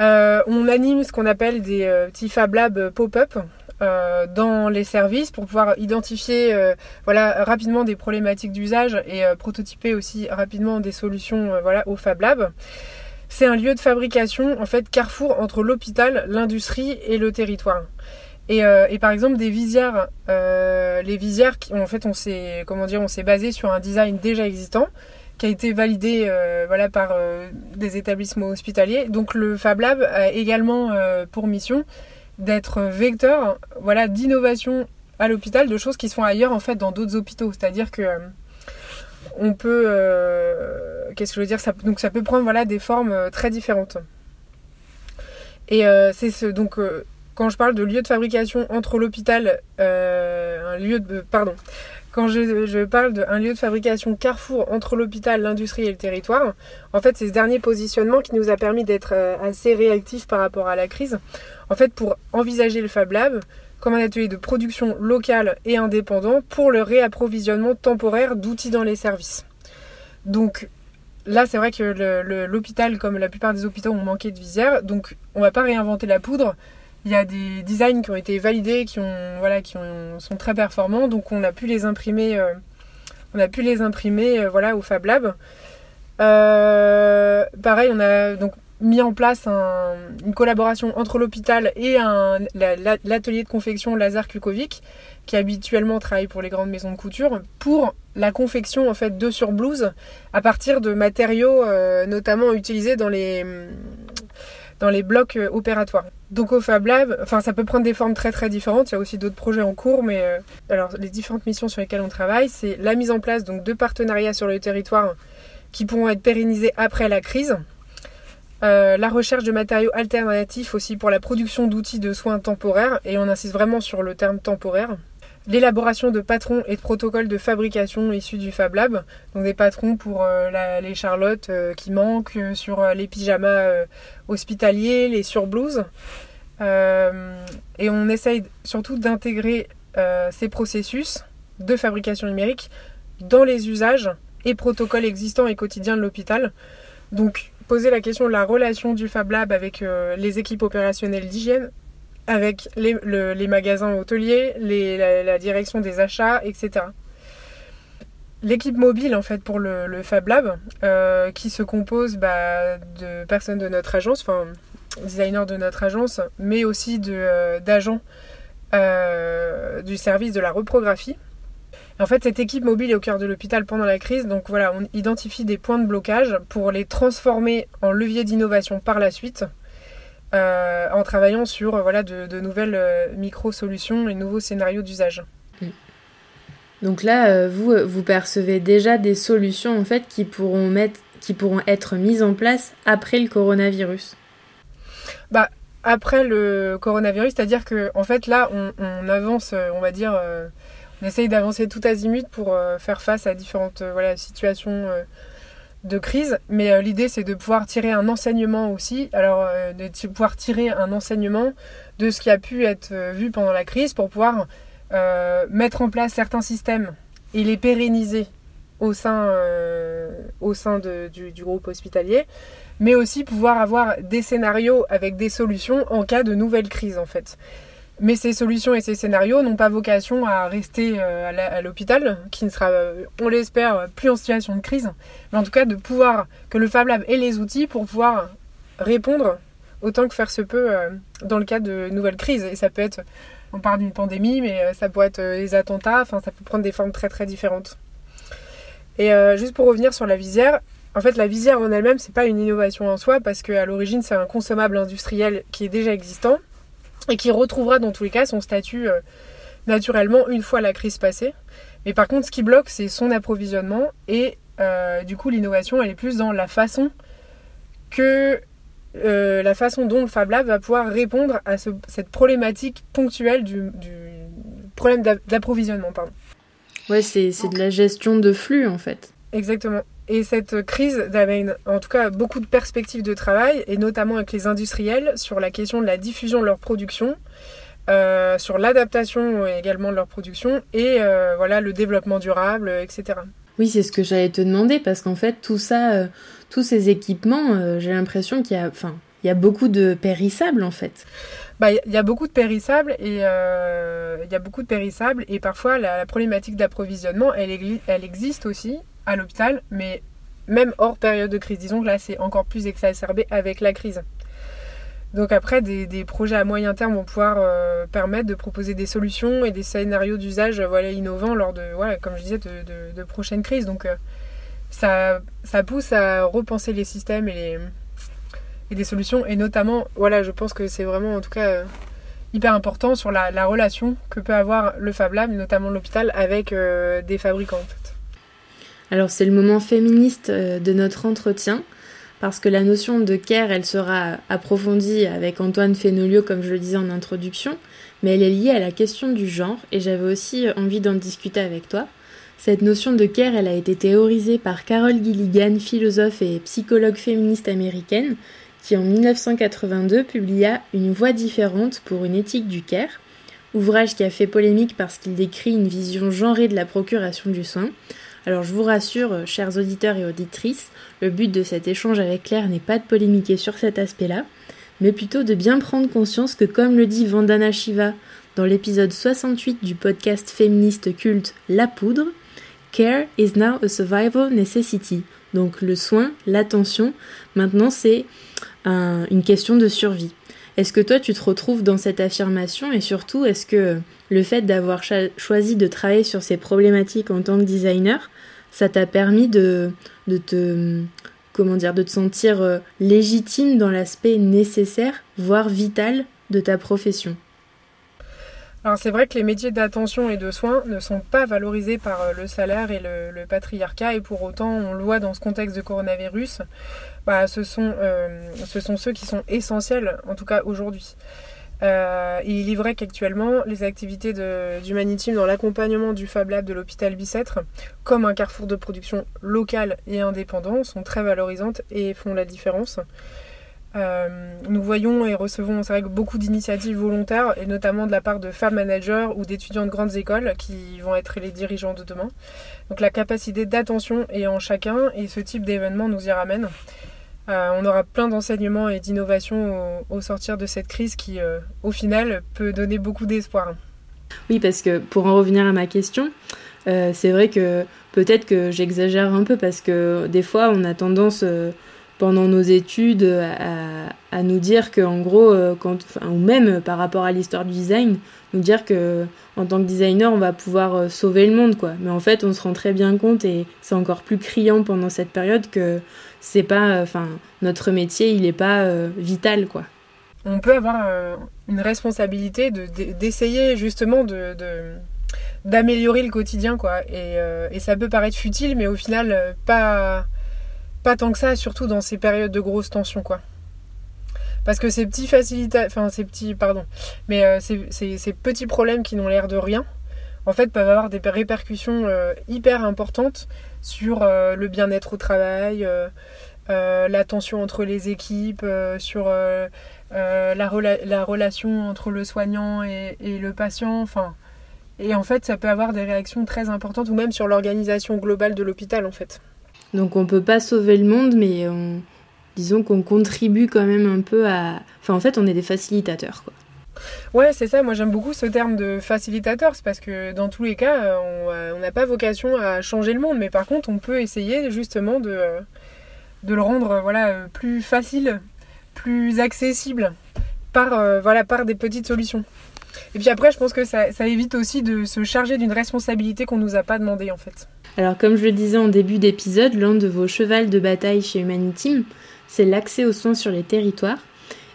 Euh, on anime ce qu'on appelle des euh, petits Fab Labs pop-up euh, dans les services pour pouvoir identifier voilà, rapidement des problématiques d'usage et prototyper aussi rapidement des solutions voilà, au Fab Lab. C'est un lieu de fabrication, en fait, carrefour entre l'hôpital, l'industrie et le territoire. Euh, et, par exemple des visières, euh, les visières, qui, en fait, on s'est, comment dire, on s'est basé sur un design déjà existant qui a été validé euh, voilà, par des établissements hospitaliers. Donc le Fab Lab a également pour mission d'être vecteur voilà, d'innovation à l'hôpital, de choses qui sont ailleurs en fait dans d'autres hôpitaux. C'est-à-dire que on peut, qu'est-ce que je veux dire, ça, donc ça peut prendre voilà des formes très différentes. Et c'est ce donc quand je parle de lieu de fabrication entre l'hôpital, euh, un lieu de, pardon, quand je, parle d'un lieu de fabrication carrefour entre l'hôpital, l'industrie et le territoire, en fait, c'est ce dernier positionnement qui nous a permis d'être euh, assez réactifs par rapport à la crise. En fait, pour envisager le Fab Lab comme un atelier de production locale et indépendant pour le réapprovisionnement temporaire d'outils dans les services. Donc, Là, c'est vrai que l'hôpital, comme la plupart des hôpitaux, ont manqué de visière. Donc, on ne va pas réinventer la poudre. Il y a des designs qui ont été validés, qui, ont, voilà, qui ont, sont très performants, donc on a pu les imprimer, euh, on a pu les imprimer euh, voilà, au Fab Lab. Euh, pareil, on a donc mis en place une collaboration entre l'hôpital et l'atelier de confection Lazare Kukovic, qui habituellement travaille pour les grandes maisons de couture, pour la confection en fait de sur blouse à partir de matériaux notamment utilisés dans les dans les blocs euh, opératoires. Donc au Fab Lab, enfin ça peut prendre des formes très très différentes. Il y a aussi d'autres projets en cours, mais euh, alors les différentes missions sur lesquelles on travaille, c'est la mise en place donc de partenariats sur le territoire qui pourront être pérennisés après la crise. Euh, la recherche de matériaux alternatifs aussi pour la production d'outils de soins temporaires, et on insiste vraiment sur le terme temporaire l'élaboration de patrons et de protocoles de fabrication issus du Fab Lab. Donc des patrons pour euh, les charlottes euh, qui manquent, euh, sur les pyjamas hospitaliers, les surblouses. et on essaye surtout d'intégrer ces processus de fabrication numérique dans les usages et protocoles existants et quotidiens de l'hôpital. Donc poser la question de la relation du Fab Lab avec les équipes opérationnelles d'hygiène avec les, magasins hôteliers, la, direction des achats, etc. L'équipe mobile en fait pour le, Fab Lab, euh, qui se compose bah, de personnes de notre agence, enfin designers de notre agence, mais aussi euh, d'agents euh, du service de la reprographie. En fait, cette équipe mobile est au cœur de l'hôpital pendant la crise, donc voilà, on identifie des points de blocage pour les transformer en levier d'innovation par la suite. Euh, en travaillant sur euh, voilà, de, nouvelles euh, micro-solutions et nouveaux scénarios d'usage. Mm. Donc là, vous, vous percevez déjà des solutions en fait qui pourront, mettre, qui pourront être mises en place après le coronavirus bah, Après le coronavirus, c'est-à-dire que en fait là, on, avance, on va dire, on essaye d'avancer tout azimut pour faire face à différentes voilà, situations de crise, mais euh, l'idée c'est de pouvoir tirer un enseignement aussi, alors euh, de pouvoir tirer un enseignement de ce qui a pu être euh, vu pendant la crise pour pouvoir mettre en place certains systèmes et les pérenniser au sein, du, groupe hospitalier, mais aussi pouvoir avoir des scénarios avec des solutions en cas de nouvelle crise en fait. Mais ces solutions et ces scénarios n'ont pas vocation à rester euh, à l'hôpital, qui ne sera, euh, on l'espère, plus en situation de crise. Mais en tout cas, de pouvoir, que le Fab Lab ait les outils pour pouvoir répondre autant que faire se peut euh, dans le cas de nouvelles crises. Et ça peut être, on parle d'une pandémie, mais ça peut être les attentats, enfin ça peut prendre des formes très très différentes. Et juste pour revenir sur la visière, en fait la visière en elle-même, c'est pas une innovation en soi, parce qu'à l'origine c'est un consommable industriel qui est déjà existant et qui retrouvera dans tous les cas son statut euh, naturellement une fois la crise passée. Mais par contre, ce qui bloque, c'est son approvisionnement et euh, du coup, l'innovation, elle est plus dans la façon que euh, la façon dont le Fab Lab va pouvoir répondre à cette problématique ponctuelle du, problème d'approvisionnement. Pardon. Ouais, c'est de la gestion de flux en fait. Exactement. Et cette crise amène en tout cas beaucoup de perspectives de travail, et notamment avec les industriels, sur la question de la diffusion de leur production, euh, sur l'adaptation également de leur production, et euh, voilà le développement durable, etc. Oui, c'est ce que j'allais te demander, parce qu'en fait, tout ça, euh, tous ces équipements, j'ai l'impression qu'il y a, enfin, il y a beaucoup de périssables en fait. Bah, il y a beaucoup de périssables et il y a beaucoup de périssables et parfois la, problématique d'approvisionnement elle, elle existe aussi à l'hôpital, mais même hors période de crise. Disons que là, c'est encore plus exacerbé avec la crise. Donc après, des, projets à moyen terme vont pouvoir euh, permettre de proposer des solutions et des scénarios d'usage voilà, innovants lors de, voilà, comme je disais, de, prochaines crises. Donc euh, ça, ça pousse à repenser les systèmes et, les, et des solutions. Et notamment, voilà, je pense que c'est vraiment en tout cas euh, hyper important sur la, la, relation que peut avoir le Fab Lab, notamment l'hôpital, avec des fabricants en fait. Alors c'est le moment féministe euh, de notre entretien, parce que la notion de care, elle sera approfondie avec Antoine Fénolio, comme je le disais en introduction, mais elle est liée à la question du genre, et j'avais aussi envie d'en discuter avec toi. Cette notion de care, elle a été théorisée par Carol Gilligan, philosophe et psychologue féministe américaine, qui en 1982 publia Une voix différente pour une éthique du care, ouvrage qui a fait polémique parce qu'il décrit une vision genrée de la procuration du soin, alors je vous rassure, euh, chers auditeurs et auditrices, le but de cet échange avec Claire n'est pas de polémiquer sur cet aspect-là, mais plutôt de bien prendre conscience que comme le dit Vandana Shiva dans l'épisode 68 du podcast féministe culte La Poudre, Care is now a survival necessity. Donc le soin, l'attention, maintenant c'est une question de survie. Est-ce que toi tu te retrouves dans cette affirmation et surtout est-ce que le fait d'avoir choisi de travailler sur ces problématiques en tant que designer, ça t'a permis de, de te comment dire, de te sentir légitime dans l'aspect nécessaire, voire vital de ta profession? Alors c'est vrai que les métiers d'attention et de soins ne sont pas valorisés par le salaire et le, patriarcat et pour autant on le voit dans ce contexte de coronavirus, bah, ce, sont, ce sont ceux qui sont essentiels en tout cas aujourd'hui. Euh, il est vrai qu'actuellement, les activités d'Humaniteam dans l'accompagnement du Fab Lab de l'hôpital Bicêtre, comme un carrefour de production local et indépendant, sont très valorisantes et font la différence. Euh, nous voyons et recevons vrai, beaucoup d'initiatives volontaires, et notamment de la part de femmes managers ou d'étudiants de grandes écoles qui vont être les dirigeants de demain. Donc la capacité d'attention est en chacun et ce type d'événement nous y ramène. Euh, on aura plein d'enseignements et d'innovations au, sortir de cette crise qui, euh, au final, peut donner beaucoup d'espoir. Oui, parce que pour en revenir à ma question, euh, c'est vrai que peut-être que j'exagère un peu parce que des fois, on a tendance pendant nos études à, nous dire que en gros ou même par rapport à l'histoire du design nous dire que en tant que designer on va pouvoir sauver le monde quoi mais en fait on se rend très bien compte et c'est encore plus criant pendant cette période que c'est pas, euh, enfin, notre métier, il est pas euh, vital, quoi. On peut avoir euh, une responsabilité d'essayer justement de, d'améliorer le quotidien, quoi. Et, et, ça peut paraître futile, mais au final, pas, pas tant que ça, surtout dans ces périodes de grosses tensions, quoi. Parce que ces petits facilitateurs, enfin ces petits, pardon, mais ces, ces, petits problèmes qui n'ont l'air de rien, en fait, peuvent avoir des répercussions hyper importantes sur le bien-être au travail, euh, la tension entre les équipes, euh, sur euh, la, la, relation entre le soignant et, le patient. Enfin, et en fait, ça peut avoir des réactions très importantes, ou même sur l'organisation globale de l'hôpital, en fait. Donc on peut pas sauver le monde, mais disons qu'on contribue quand même un peu à... Enfin, en fait, on est des facilitateurs. Ouais, c'est ça. Moi, j'aime beaucoup ce terme de facilitateur. C'est parce que dans tous les cas, on n'a pas vocation à changer le monde. Mais par contre, on peut essayer justement de, de le rendre voilà, euh, plus facile, plus accessible par, euh, voilà, par des petites solutions. Et puis après, je pense que ça, évite aussi de se charger d'une responsabilité qu'on ne nous a pas demandé en fait. Alors comme je le disais en début d'épisode, l'un de vos chevals de bataille chez Humaniteam, c'est l'accès aux soins sur les territoires.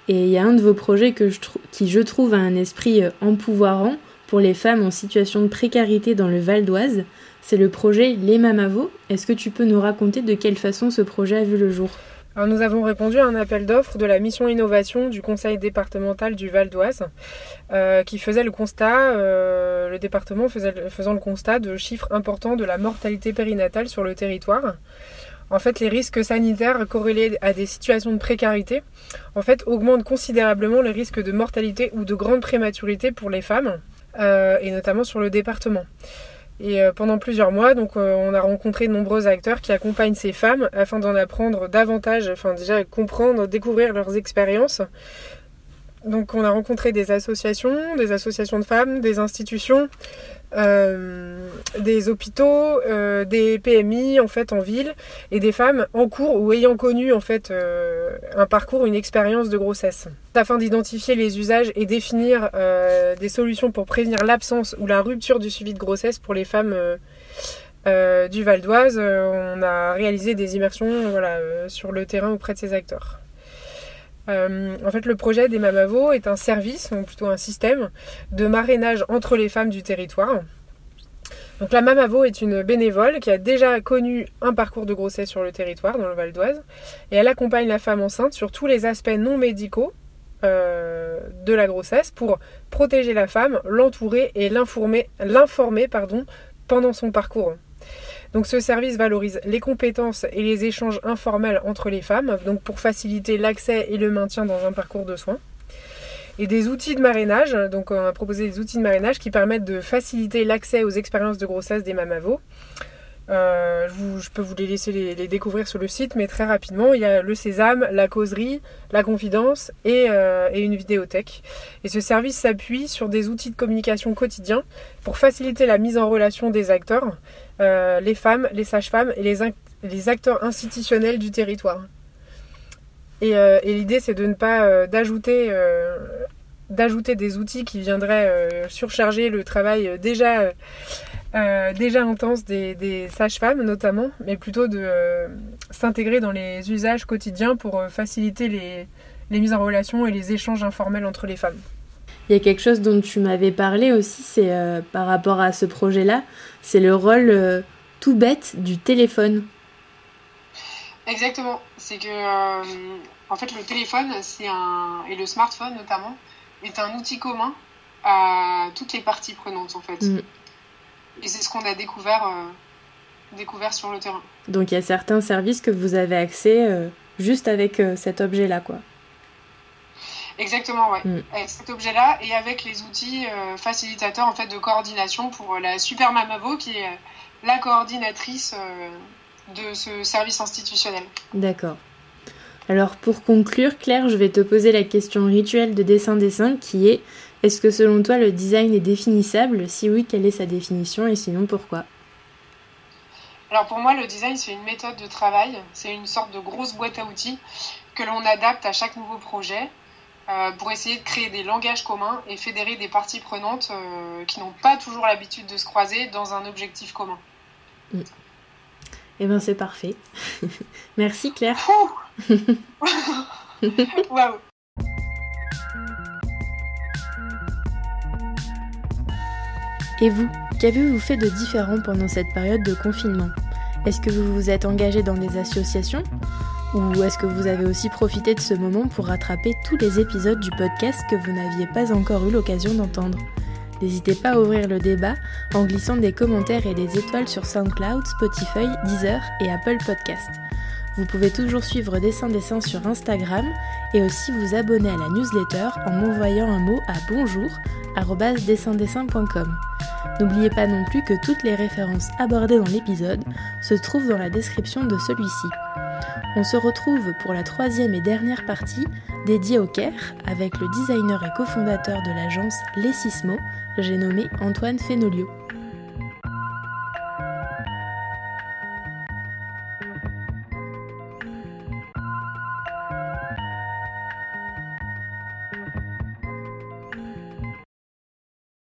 Et il y a un de vos projets qui je trouve a un esprit euh, empouvoirant pour les femmes en situation de précarité dans le Val d'Oise. C'est le projet Les Mamavos. Est-ce que tu peux nous raconter de quelle façon ce projet a vu le jour? Nous avons répondu à un appel d'offres de la mission innovation du conseil départemental du Val d'Oise euh, qui faisait le constat, euh, le département faisait, faisant le constat de chiffres importants de la mortalité périnatale sur le territoire. En fait, les risques sanitaires corrélés à des situations de précarité en fait, augmentent considérablement les risques de mortalité ou de grande prématurité pour les femmes, euh, et notamment sur le département. Et euh, pendant plusieurs mois, euh, on a rencontré de nombreux acteurs qui accompagnent ces femmes afin d'en apprendre davantage, enfin déjà comprendre, découvrir leurs expériences. Donc on a rencontré des associations, des associations de femmes, des institutions, des hôpitaux, euh, des PMI en fait en ville et des femmes en cours ou ayant connu en fait euh, un parcours, une expérience de grossesse, afin d'identifier les usages et définir des solutions pour prévenir l'absence ou la rupture du suivi de grossesse pour les femmes. du Val d'Oise, on a réalisé des immersions voilà, sur le terrain auprès de ces acteurs. En fait, le projet des Mamavos est un service, ou plutôt un système, de marrainage entre les femmes du territoire. Donc la Mamavo est une bénévole qui a déjà connu un parcours de grossesse sur le territoire, dans le Val d'Oise, et elle accompagne la femme enceinte sur tous les aspects non médicaux euh, de la grossesse pour protéger la femme, l'entourer et l'informer, pendant son parcours. Donc ce service valorise les compétences et les échanges informels entre les femmes, donc pour faciliter l'accès et le maintien dans un parcours de soins et des outils de marrainage. Donc on a proposé des outils de marrainage qui permettent de faciliter l'accès aux expériences de grossesse des mamavos. Euh, je, peux vous les laisser les, découvrir sur le site, mais très rapidement, il y a le sésame, la causerie, la confidence et, euh, une vidéothèque. Et ce service s'appuie sur des outils de communication quotidiens pour faciliter la mise en relation des acteurs, euh, les femmes, les sages-femmes et les, acteurs institutionnels du territoire. Et, l'idée, c'est de ne pas d'ajouter d'ajouter des outils qui viendraient surcharger le travail déjà déjà intense des, sages-femmes notamment, mais plutôt de s'intégrer dans les usages quotidiens pour faciliter les, les mises en relation et les échanges informels entre les femmes. Il y a quelque chose dont tu m'avais parlé aussi, c'est euh, par rapport à ce projet-là, c'est le rôle euh, tout bête du téléphone. Exactement. C'est que, euh, en fait, le téléphone, c'est un et le smartphone notamment est un outil commun à toutes les parties prenantes en fait. Mm. Et c'est ce qu'on a découvert, découvert sur le terrain. Donc il y a certains services que vous avez accès juste avec cet objet-là, quoi. Exactement, ouais. Mm. Avec cet objet-là et avec les outils euh, facilitateurs en fait de coordination pour la Super Mamavo qui est euh, la coordinatrice euh, de ce service institutionnel. D'accord. Alors pour conclure, Claire, je vais te poser la question rituelle de dessin-dessin qui est est-ce que selon toi le design est définissable? Si oui, quelle est sa définition? Et sinon pourquoi? Alors pour moi, le design, c'est une méthode de travail, c'est une sorte de grosse boîte à outils que l'on adapte à chaque nouveau projet euh, pour essayer de créer des langages communs et fédérer des parties prenantes euh, qui n'ont pas toujours l'habitude de se croiser dans un objectif commun. Mm. Eh bien, c'est parfait. Merci Claire. Waouh Et vous, qu'avez-vous fait de différent pendant cette période de confinement? Est-ce que vous vous êtes engagé dans des associations? Ou est-ce que vous avez aussi profité de ce moment pour rattraper tous les épisodes du podcast que vous n'aviez pas encore eu l'occasion d'entendre? N'hésitez pas à ouvrir le débat en glissant des commentaires et des étoiles sur SoundCloud, Spotify, Deezer et Apple Podcast. Vous pouvez toujours suivre Dessin Dessin sur Instagram et aussi vous abonner à la newsletter en m'envoyant un mot à N'oubliez pas non plus que toutes les références abordées dans l'épisode se trouvent dans la description de celui-ci. On se retrouve pour la troisième et dernière partie dédiée au Caire avec le designer et cofondateur de l'agence Les Sismo, j'ai nommé Antoine Fenolio.